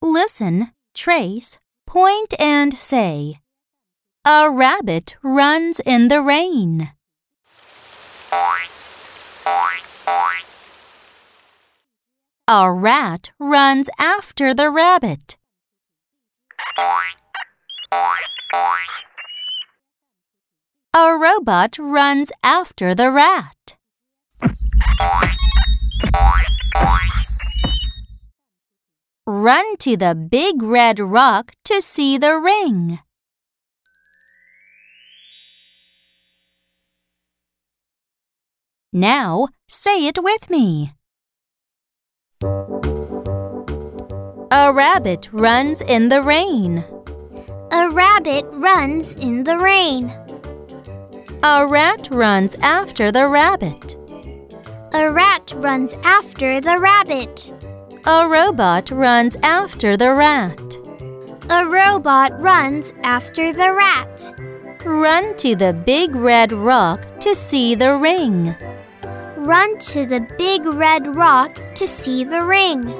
Listen, trace, point, and say. A rabbit runs in the rain. A rat runs after the rabbit. A robot runs after the rat. Run to the big red rock to see the ring. Now say it with me. A rabbit runs in the rain. A rabbit runs in the rain. A rat runs after the rabbit. A rat runs after the rabbit. A robot runs after the rat. A robot runs after the rat. Run to the big red rock to see the ring. Run to the big red rock to see the ring.